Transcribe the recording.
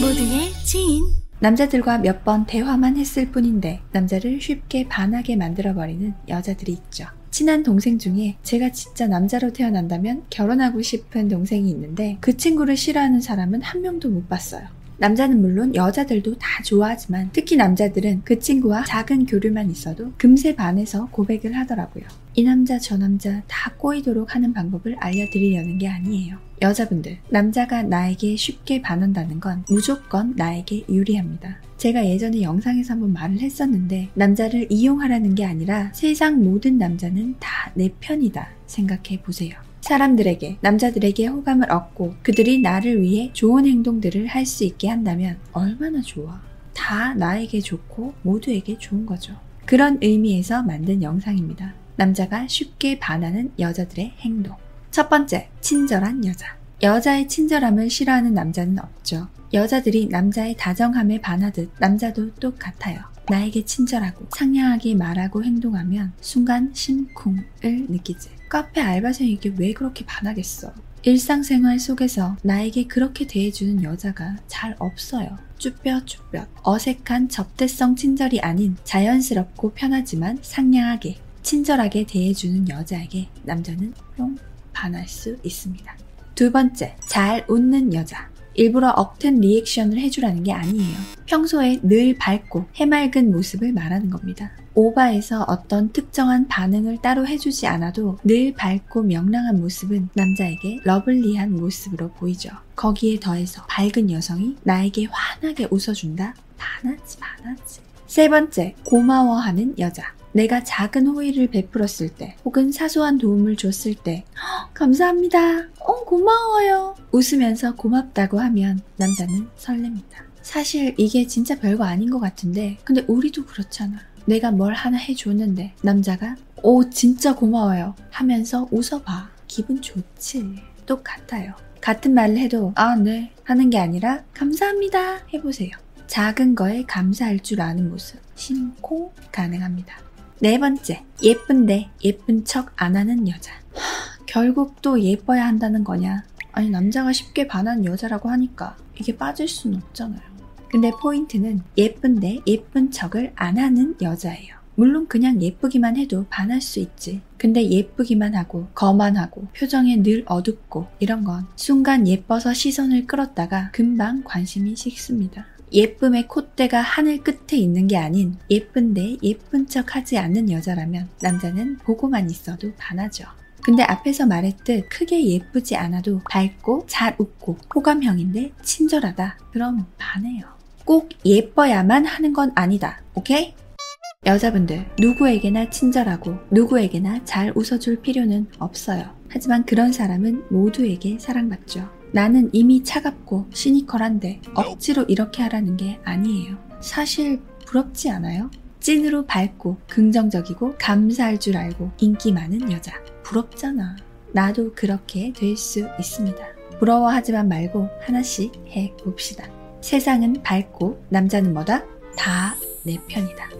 모두의 지인 남자들과 몇 번 대화만 했을 뿐인데 남자를 쉽게 반하게 만들어버리는 여자들이 있죠. 친한 동생 중에 제가 진짜 남자로 태어난다면 결혼하고 싶은 동생이 있는데 그 친구를 싫어하는 사람은 한 명도 못 봤어요. 남자는 물론 여자들도 다 좋아하지만 특히 남자들은 그 친구와 작은 교류만 있어도 금세 반해서 고백을 하더라고요. 이 남자 저 남자 다 꼬이도록 하는 방법을 알려드리려는 게 아니에요. 여자분들, 남자가 나에게 쉽게 반한다는 건 무조건 나에게 유리합니다. 제가 예전에 영상에서 한번 말을 했었는데 남자를 이용하라는 게 아니라 세상 모든 남자는 다 내 편이다 생각해 보세요. 사람들에게, 남자들에게 호감을 얻고 그들이 나를 위해 좋은 행동들을 할 수 있게 한다면 얼마나 좋아. 다 나에게 좋고 모두에게 좋은 거죠. 그런 의미에서 만든 영상입니다. 남자가 쉽게 반하는 여자들의 행동. 첫 번째, 친절한 여자. 여자의 친절함을 싫어하는 남자는 없죠. 여자들이 남자의 다정함에 반하듯 남자도 똑같아요. 나에게 친절하고 상냥하게 말하고 행동하면 순간 심쿵을 느끼지. 카페 알바생에게 왜 그렇게 반하겠어? 일상생활 속에서 나에게 그렇게 대해주는 여자가 잘 없어요. 쭈뼛쭈뼛 어색한 접대성 친절이 아닌 자연스럽고 편하지만 상냥하게 친절하게 대해주는 여자에게 남자는 뿅 반할 수 있습니다. 두 번째, 잘 웃는 여자. 일부러 억텐 리액션을 해주라는 게 아니에요. 평소에 늘 밝고 해맑은 모습을 말하는 겁니다. 오바에서 어떤 특정한 반응을 따로 해주지 않아도 늘 밝고 명랑한 모습은 남자에게 lovely한 모습으로 보이죠. 거기에 더해서 밝은 여성이 나에게 환하게 웃어준다? 반하지, 반하지. 세 번째, 고마워하는 여자. 내가 작은 호의를 베풀었을 때, 혹은 사소한 도움을 줬을 때, 감사합니다. 어, 고마워요. 웃으면서 고맙다고 하면 남자는 설렙니다. 사실 이게 진짜 별거 아닌 것 같은데, 근데 우리도 그렇잖아. 내가 뭘 하나 해줬는데, 남자가, 오, 진짜 고마워요. 하면서 웃어봐. 기분 좋지. 똑같아요. 같은 말을 해도, 아, 네. 하는 게 아니라, 감사합니다. 해보세요. 작은 거에 감사할 줄 아는 모습. 심고 가능합니다. 네 번째, 예쁜데 예쁜 척 안 하는 여자. 하, 결국 또 예뻐야 한다는 거냐? 아니, 남자가 쉽게 반하는 여자라고 하니까 이게 빠질 수는 없잖아요. 근데 포인트는 예쁜데 예쁜 척을 안 하는 여자예요. 물론 그냥 예쁘기만 해도 반할 수 있지. 근데 예쁘기만 하고 거만하고 표정에 늘 어둡고 이런 건 순간 예뻐서 시선을 끌었다가 금방 관심이 식습니다. 예쁨의 콧대가 하늘 끝에 있는 게 아닌 예쁜데 예쁜 척 하지 않는 여자라면 남자는 보고만 있어도 반하죠. 근데 앞에서 말했듯 크게 예쁘지 않아도 밝고 잘 웃고 호감형인데 친절하다. 그럼 반해요. 꼭 예뻐야만 하는 건 아니다. 오케이? 여자분들, 누구에게나 친절하고 누구에게나 잘 웃어줄 필요는 없어요. 하지만 그런 사람은 모두에게 사랑받죠. 나는 이미 차갑고 시니컬한데 억지로 이렇게 하라는 게 아니에요. 사실 부럽지 않아요? 찐으로 밝고 긍정적이고 감사할 줄 알고 인기 많은 여자. 부럽잖아. 나도 그렇게 될 수 있습니다. 부러워하지만 말고 하나씩 해 봅시다. 세상은 밝고 남자는 뭐다? 다 내 편이다.